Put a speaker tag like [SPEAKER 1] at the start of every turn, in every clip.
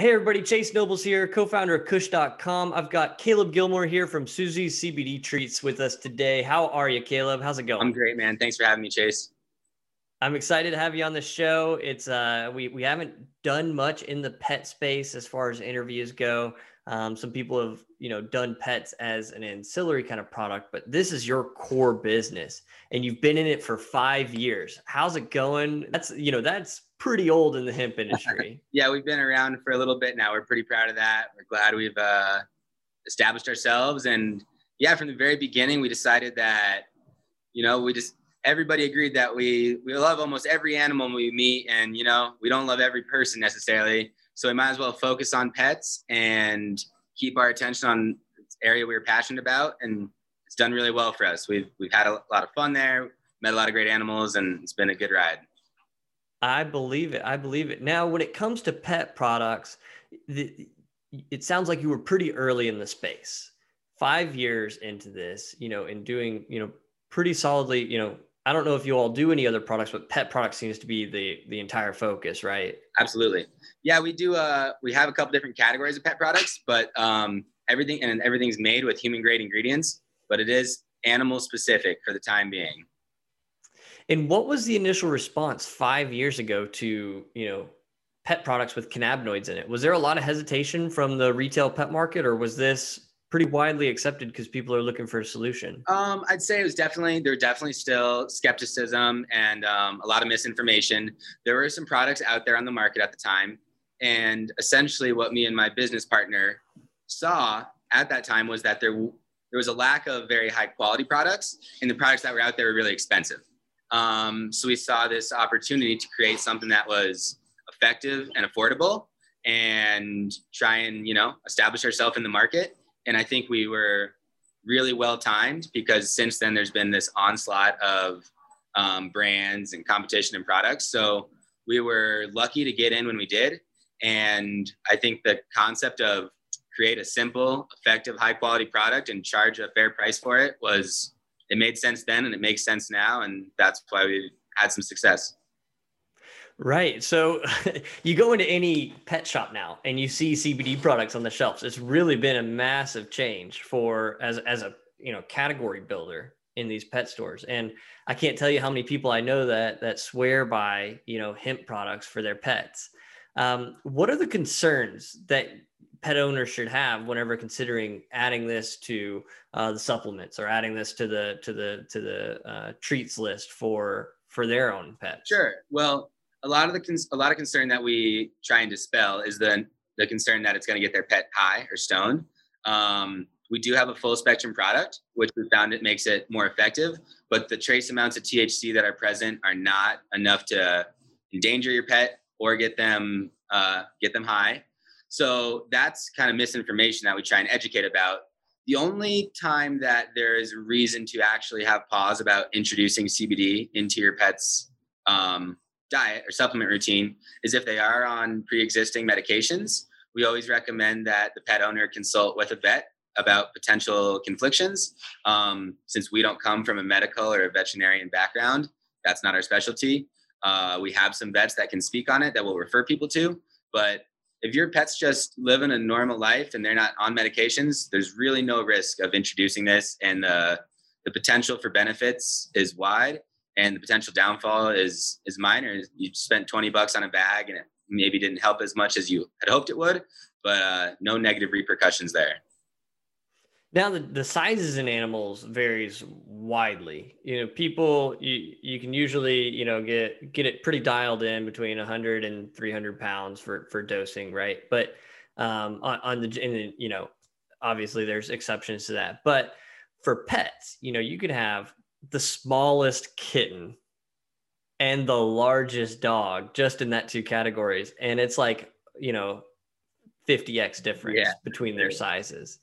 [SPEAKER 1] Hey everybody, Chase Nobles here, co-founder of Kush.com. I've got Caleb Gilmore here from Suzie's CBD Treats with us today. How are you, Caleb? How's it going?
[SPEAKER 2] I'm great, man. Thanks for having me, Chase.
[SPEAKER 1] I'm excited to have you on the show. It's uh we we haven't done much in the pet space as far as interviews go. Um, some people have you know done pets as an ancillary kind of product, but this is your core business, and you've been in it for five years. How's it going? That's you know that's pretty old in the hemp industry.
[SPEAKER 2] yeah, we've been around for a little bit now. We're pretty proud of that. We're glad we've uh, established ourselves. And yeah, from the very beginning, we decided that, you know, we just, everybody agreed that we, we love almost every animal we meet. And, you know, we don't love every person necessarily. So we might as well focus on pets and keep our attention on area we are passionate about. And it's done really well for us. We've, we've had a lot of fun there, met a lot of great animals, and it's been a good ride.
[SPEAKER 1] I believe it. I believe it. Now, when it comes to pet products, the, it sounds like you were pretty early in the space. Five years into this, you know, and doing, you know, pretty solidly, you know, I don't know if you all do any other products, but pet products seems to be the the entire focus, right?
[SPEAKER 2] Absolutely. Yeah, we do. Uh, we have a couple different categories of pet products, but um, everything and everything's made with human grade ingredients, but it is animal specific for the time being.
[SPEAKER 1] And what was the initial response five years ago to, you know, pet products with cannabinoids in it? Was there a lot of hesitation from the retail pet market or was this pretty widely accepted because people are looking for a solution?
[SPEAKER 2] Um, I'd say it was definitely, there definitely still skepticism and um, a lot of misinformation. There were some products out there on the market at the time. And essentially what me and my business partner saw at that time was that there, there was a lack of very high quality products and the products that were out there were really expensive. Um, so we saw this opportunity to create something that was effective and affordable and try and, you know, establish ourselves in the market. And I think we were really well timed because since then there's been this onslaught of um, brands and competition and products. So we were lucky to get in when we did. And I think the concept of create a simple, effective, high quality product and charge a fair price for it was it made sense then and it makes sense now. And that's why we had some success.
[SPEAKER 1] Right. So you go into any pet shop now and you see CBD products on the shelves. It's really been a massive change for as as a you know category builder in these pet stores. And I can't tell you how many people I know that that swear by you know hemp products for their pets. Um, what are the concerns that pet owners should have whenever considering adding this to uh, the supplements or adding this to the to the to the uh, treats list for for their own pet
[SPEAKER 2] sure well a lot of the a lot of concern that we try and dispel is the the concern that it's going to get their pet high or stoned um, we do have a full spectrum product which we found it makes it more effective but the trace amounts of thc that are present are not enough to endanger your pet or get them uh, get them high so that's kind of misinformation that we try and educate about. The only time that there is a reason to actually have pause about introducing CBD into your pet's um, diet or supplement routine is if they are on pre-existing medications. We always recommend that the pet owner consult with a vet about potential conflictions. Um, since we don't come from a medical or a veterinarian background, that's not our specialty. Uh, we have some vets that can speak on it that we'll refer people to, but if your pet's just living a normal life and they're not on medications, there's really no risk of introducing this. And the, the potential for benefits is wide and the potential downfall is, is minor. You spent 20 bucks on a bag and it maybe didn't help as much as you had hoped it would, but uh, no negative repercussions there.
[SPEAKER 1] Now the, the sizes in animals varies widely. You know, people you you can usually you know get get it pretty dialed in between 100 and 300 pounds for for dosing, right? But um, on, on the in you know obviously there's exceptions to that, but for pets, you know, you could have the smallest kitten and the largest dog just in that two categories, and it's like you know 50x difference yeah. between their sizes.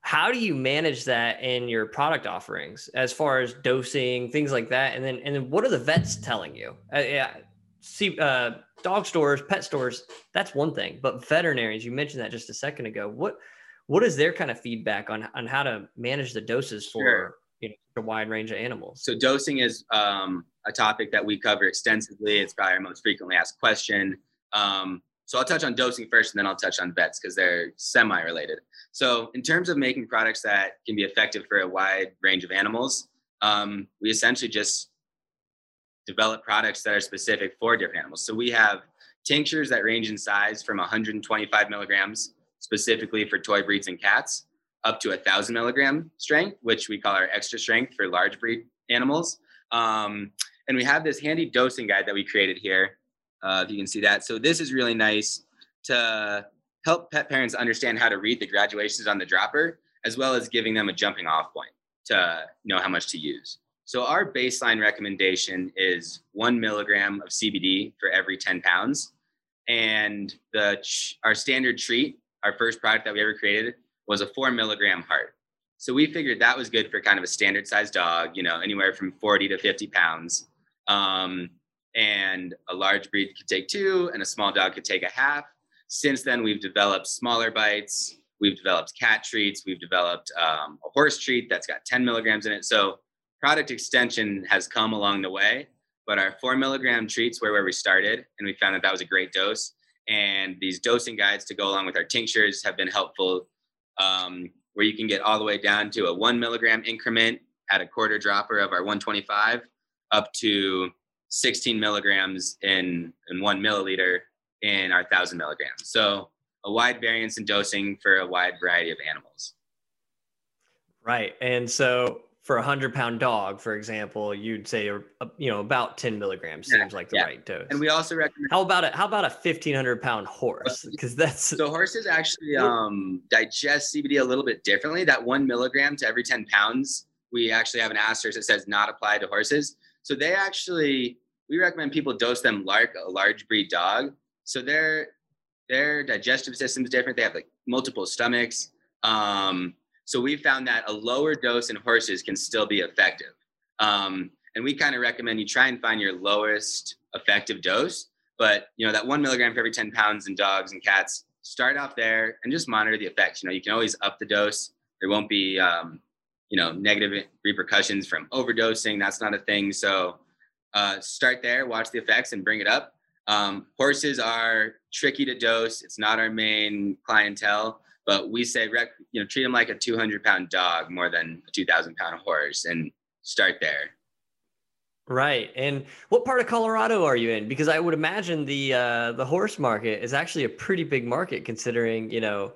[SPEAKER 1] How do you manage that in your product offerings as far as dosing things like that? And then and then what are the vets telling you? Uh, yeah see uh, dog stores pet stores that's one thing. But veterinarians you mentioned that just a second ago. What what is their kind of feedback on on how to manage the doses for sure. You know a wide range of animals
[SPEAKER 2] so dosing is um, a topic that we cover extensively it's probably our most frequently asked question um, so I'll touch on dosing first, and then I'll touch on vets because they're semi-related. So in terms of making products that can be effective for a wide range of animals, um, we essentially just develop products that are specific for different animals. So we have tinctures that range in size from 125 milligrams specifically for toy breeds and cats up to a thousand milligram strength, which we call our extra strength for large breed animals. Um, and we have this handy dosing guide that we created here. Uh, if you can see that. So this is really nice to help pet parents understand how to read the graduations on the dropper, as well as giving them a jumping off point to know how much to use. So our baseline recommendation is one milligram of CBD for every 10 pounds. And the our standard treat, our first product that we ever created, was a four milligram heart. So we figured that was good for kind of a standard sized dog, you know, anywhere from 40 to 50 pounds. Um, and a large breed could take two, and a small dog could take a half. Since then, we've developed smaller bites. We've developed cat treats. We've developed um, a horse treat that's got 10 milligrams in it. So product extension has come along the way. But our four milligram treats were where we started, and we found that that was a great dose. And these dosing guides to go along with our tinctures have been helpful um, where you can get all the way down to a one milligram increment at a quarter dropper of our 125 up to 16 milligrams in, in one milliliter in our thousand milligrams. So a wide variance in dosing for a wide variety of animals.
[SPEAKER 1] Right. And so for a hundred pound dog, for example, you'd say, uh, you know, about 10 milligrams seems like the yeah. right dose.
[SPEAKER 2] And we also recommend.
[SPEAKER 1] How about a How about a 1500 pound horse? Because that's
[SPEAKER 2] so horses actually um, digest CBD a little bit differently. That one milligram to every 10 pounds, we actually have an asterisk that says not applied to horses. So they actually, we recommend people dose them like a large breed dog. So their their digestive system is different. They have like multiple stomachs. Um, so we found that a lower dose in horses can still be effective. Um, and we kind of recommend you try and find your lowest effective dose. But you know that one milligram for every 10 pounds in dogs and cats. Start off there and just monitor the effects. You know you can always up the dose. There won't be um, you know negative repercussions from overdosing. That's not a thing. So uh, start there, watch the effects, and bring it up. Um, horses are tricky to dose. It's not our main clientele but we say you know treat them like a 200 pound dog more than a 2000 pound horse and start there.
[SPEAKER 1] Right. And what part of colorado are you in? Because i would imagine the uh, the horse market is actually a pretty big market considering you know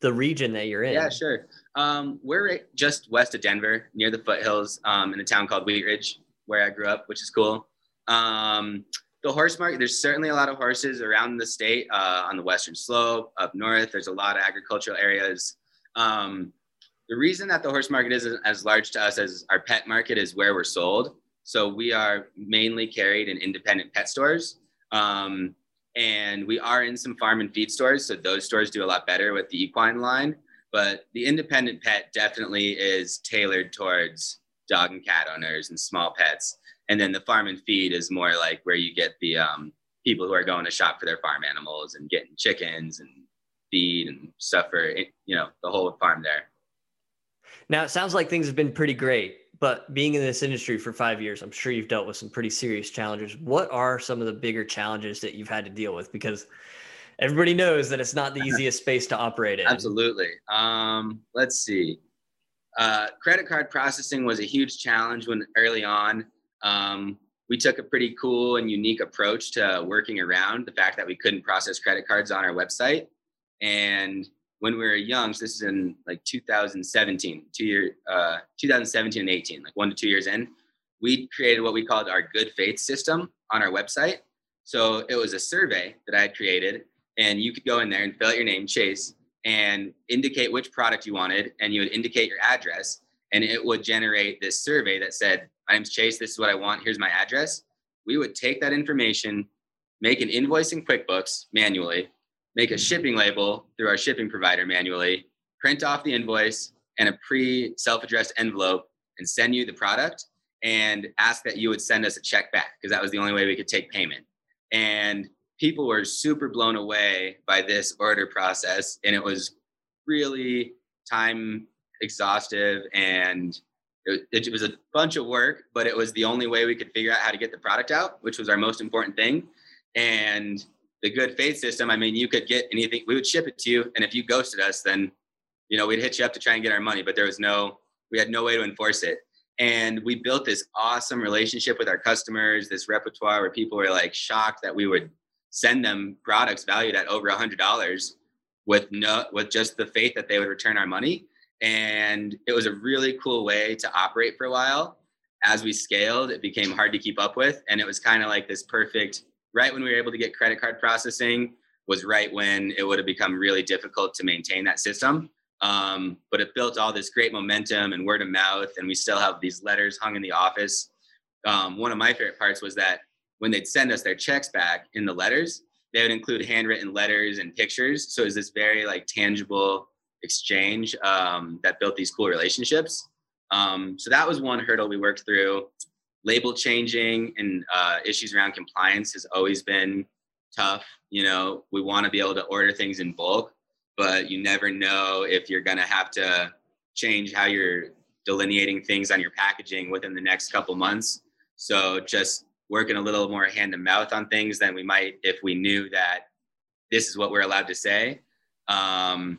[SPEAKER 1] the region that you're in.
[SPEAKER 2] Yeah sure. Um, we're right just west of denver near the foothills um, in a town called wheat ridge where i grew up which is cool. Um, the horse market, there's certainly a lot of horses around the state uh, on the western slope, up north. There's a lot of agricultural areas. Um, the reason that the horse market isn't as large to us as our pet market is where we're sold. So we are mainly carried in independent pet stores. Um, and we are in some farm and feed stores. So those stores do a lot better with the equine line. But the independent pet definitely is tailored towards dog and cat owners and small pets and then the farm and feed is more like where you get the um, people who are going to shop for their farm animals and getting chickens and feed and stuff for you know the whole farm there.
[SPEAKER 1] Now it sounds like things have been pretty great but being in this industry for five years i'm sure you've dealt with some pretty serious challenges. What are some of the bigger challenges that you've had to deal with? Because everybody knows that it's not the easiest space to operate in.
[SPEAKER 2] Absolutely. Um, let's see. Uh, credit card processing was a huge challenge when early on um, we took a pretty cool and unique approach to working around the fact that we couldn't process credit cards on our website. And when we were young, so this is in like 2017, two year, uh, 2017 and 18, like one to two years in, we created what we called our good faith system on our website. So it was a survey that I had created, and you could go in there and fill out your name, Chase, and indicate which product you wanted, and you would indicate your address, and it would generate this survey that said, my name's Chase. This is what I want. Here's my address. We would take that information, make an invoice in QuickBooks manually, make a mm-hmm. shipping label through our shipping provider manually, print off the invoice and a pre self addressed envelope and send you the product and ask that you would send us a check back because that was the only way we could take payment. And people were super blown away by this order process. And it was really time exhaustive and it, it was a bunch of work, but it was the only way we could figure out how to get the product out, which was our most important thing. And the good faith system, I mean, you could get anything, we would ship it to you. And if you ghosted us, then, you know, we'd hit you up to try and get our money, but there was no, we had no way to enforce it. And we built this awesome relationship with our customers, this repertoire where people were like shocked that we would send them products valued at over a hundred dollars with no with just the faith that they would return our money. And it was a really cool way to operate for a while. As we scaled, it became hard to keep up with. And it was kind of like this perfect, right when we were able to get credit card processing, was right when it would have become really difficult to maintain that system. Um, but it built all this great momentum and word of mouth, and we still have these letters hung in the office. Um, one of my favorite parts was that when they'd send us their checks back in the letters, they would include handwritten letters and pictures. So it was this very like tangible exchange um, that built these cool relationships. Um, so that was one hurdle we worked through. Label changing and uh, issues around compliance has always been tough. You know, we want to be able to order things in bulk, but you never know if you're going to have to change how you're delineating things on your packaging within the next couple months. So just working a little more hand to mouth on things than we might if we knew that this is what we're allowed to say. Um,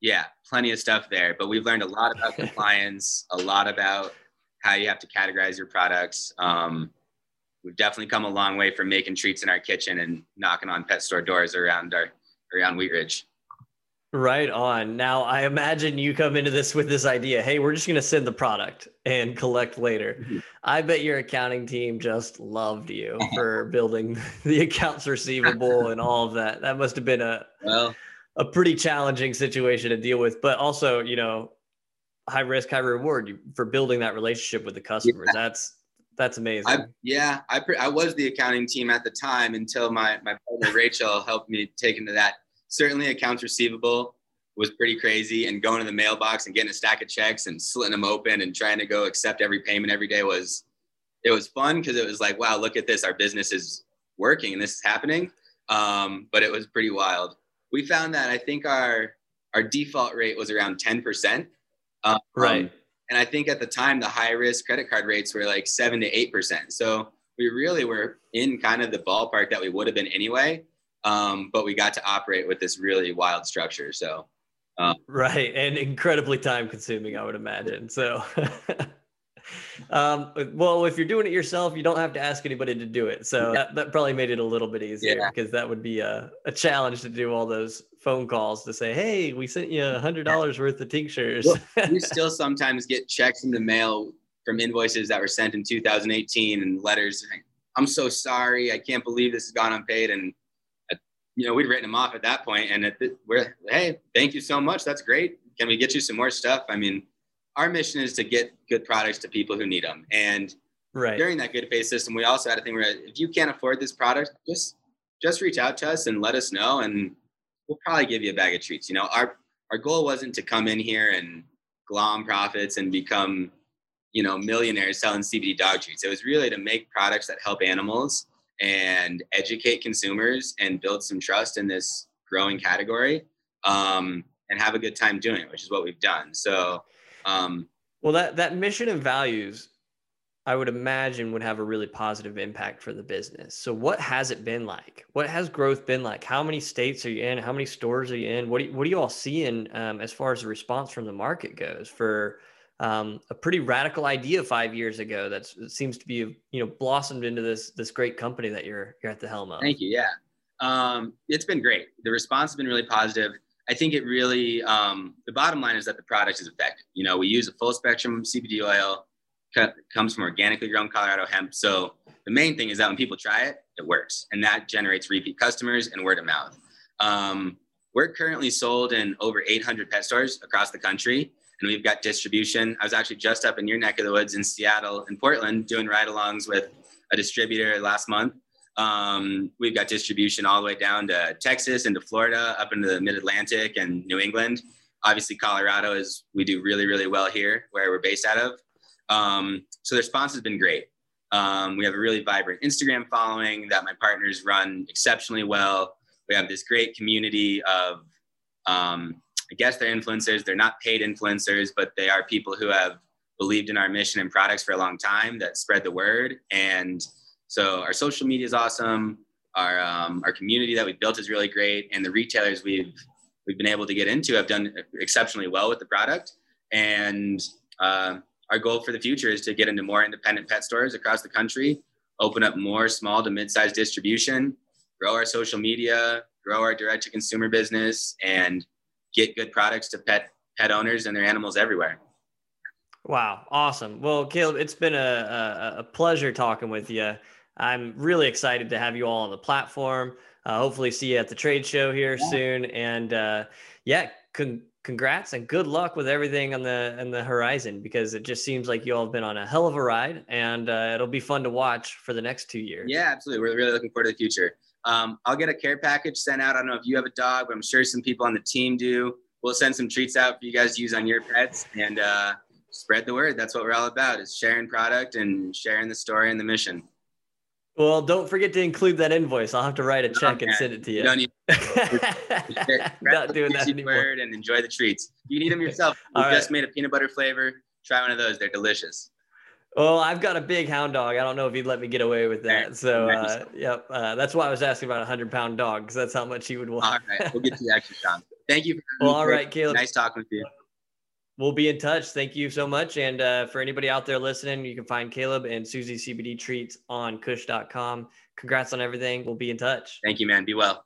[SPEAKER 2] yeah, plenty of stuff there. But we've learned a lot about compliance, a lot about how you have to categorize your products. Um, we've definitely come a long way from making treats in our kitchen and knocking on pet store doors around our around Wheat Ridge.
[SPEAKER 1] Right on. Now, I imagine you come into this with this idea hey, we're just going to send the product and collect later. Mm-hmm. I bet your accounting team just loved you for building the accounts receivable and all of that. That must have been a, well, a pretty challenging situation to deal with, but also, you know, high risk, high reward for building that relationship with the customers. Yeah. That's that's amazing.
[SPEAKER 2] I, yeah, I, I was the accounting team at the time until my my partner Rachel helped me take into that certainly accounts receivable was pretty crazy and going to the mailbox and getting a stack of checks and slitting them open and trying to go accept every payment every day was it was fun because it was like wow look at this our business is working and this is happening um, but it was pretty wild we found that i think our our default rate was around 10%
[SPEAKER 1] um, right.
[SPEAKER 2] and i think at the time the high risk credit card rates were like 7 to 8% so we really were in kind of the ballpark that we would have been anyway. Um, but we got to operate with this really wild structure. So,
[SPEAKER 1] um, right, and incredibly time consuming, I would imagine. So, um, well, if you're doing it yourself, you don't have to ask anybody to do it. So that, that probably made it a little bit easier yeah. because that would be a, a challenge to do all those phone calls to say, "Hey, we sent you a hundred dollars worth of tinctures."
[SPEAKER 2] well, we still sometimes get checks in the mail from invoices that were sent in 2018 and letters. I'm so sorry. I can't believe this has gone unpaid. And you know, we'd written them off at that point, and at the, we're, hey, thank you so much. That's great. Can we get you some more stuff? I mean, our mission is to get good products to people who need them. And right. during that good faith system, we also had a thing where if you can't afford this product, just just reach out to us and let us know, and we'll probably give you a bag of treats. You know, our our goal wasn't to come in here and glom profits and become, you know, millionaires selling CBD dog treats. It was really to make products that help animals and educate consumers and build some trust in this growing category um, and have a good time doing it, which is what we've done. So, um,
[SPEAKER 1] well, that that mission and values, I would imagine, would have a really positive impact for the business. So, what has it been like? What has growth been like? How many states are you in? How many stores are you in? What do you, what are you all seeing um, as far as the response from the market goes for um, a pretty radical idea five years ago that seems to be you know blossomed into this this great company that you're you're at the helm of.
[SPEAKER 2] Thank you. Yeah, um, it's been great. The response has been really positive. I think it really um, the bottom line is that the product is effective. You know, we use a full spectrum CBD oil, comes from organically grown Colorado hemp. So the main thing is that when people try it, it works, and that generates repeat customers and word of mouth. Um, we're currently sold in over 800 pet stores across the country and we've got distribution. I was actually just up in your neck of the woods in Seattle and Portland doing ride alongs with a distributor last month. Um, we've got distribution all the way down to Texas and to Florida, up into the mid Atlantic and New England. Obviously, Colorado is, we do really, really well here where we're based out of. Um, so the response has been great. Um, we have a really vibrant Instagram following that my partners run exceptionally well. We have this great community of um, I guess they're influencers. They're not paid influencers, but they are people who have believed in our mission and products for a long time that spread the word. And so our social media is awesome. our um, our community that we built is really great, and the retailers we've we've been able to get into have done exceptionally well with the product. And uh, our goal for the future is to get into more independent pet stores across the country, open up more small to mid-sized distribution, grow our social media, grow our direct-to-consumer business, and get good products to pet pet owners and their animals everywhere.
[SPEAKER 1] Wow, awesome. Well, Caleb, it's been a, a, a pleasure talking with you. I'm really excited to have you all on the platform. Uh, hopefully, see you at the trade show here yeah. soon. And uh, yeah, con- congrats and good luck with everything on the on the horizon because it just seems like you all have been on a hell of a ride, and uh, it'll be fun to watch for the next two years.
[SPEAKER 2] Yeah, absolutely. We're really looking forward to the future. Um, I'll get a care package sent out. I don't know if you have a dog, but I'm sure some people on the team do. We'll send some treats out for you guys to use on your pets and uh, spread the word. That's what we're all about: is sharing product and sharing the story and the mission.
[SPEAKER 1] Well, don't forget to include that invoice. I'll have to write a check and send it to you. don't need
[SPEAKER 2] Not doing that anymore. And enjoy the treats. You need them yourself. We just made a peanut butter flavor. Try one of those. They're delicious.
[SPEAKER 1] Well, I've got a big hound dog. I don't know if he'd let me get away with that. So, uh, yep. Uh, that's why I was asking about a hundred pound dog because that's how much he would want.
[SPEAKER 2] All right, we'll get to the action, Sean. Thank you.
[SPEAKER 1] well, all right, Caleb.
[SPEAKER 2] Nice talking with you
[SPEAKER 1] we'll be in touch. Thank you so much. And uh, for anybody out there listening, you can find Caleb and Suzie CBD treats on kush.com. Congrats on everything. We'll be in touch.
[SPEAKER 2] Thank you, man. Be well.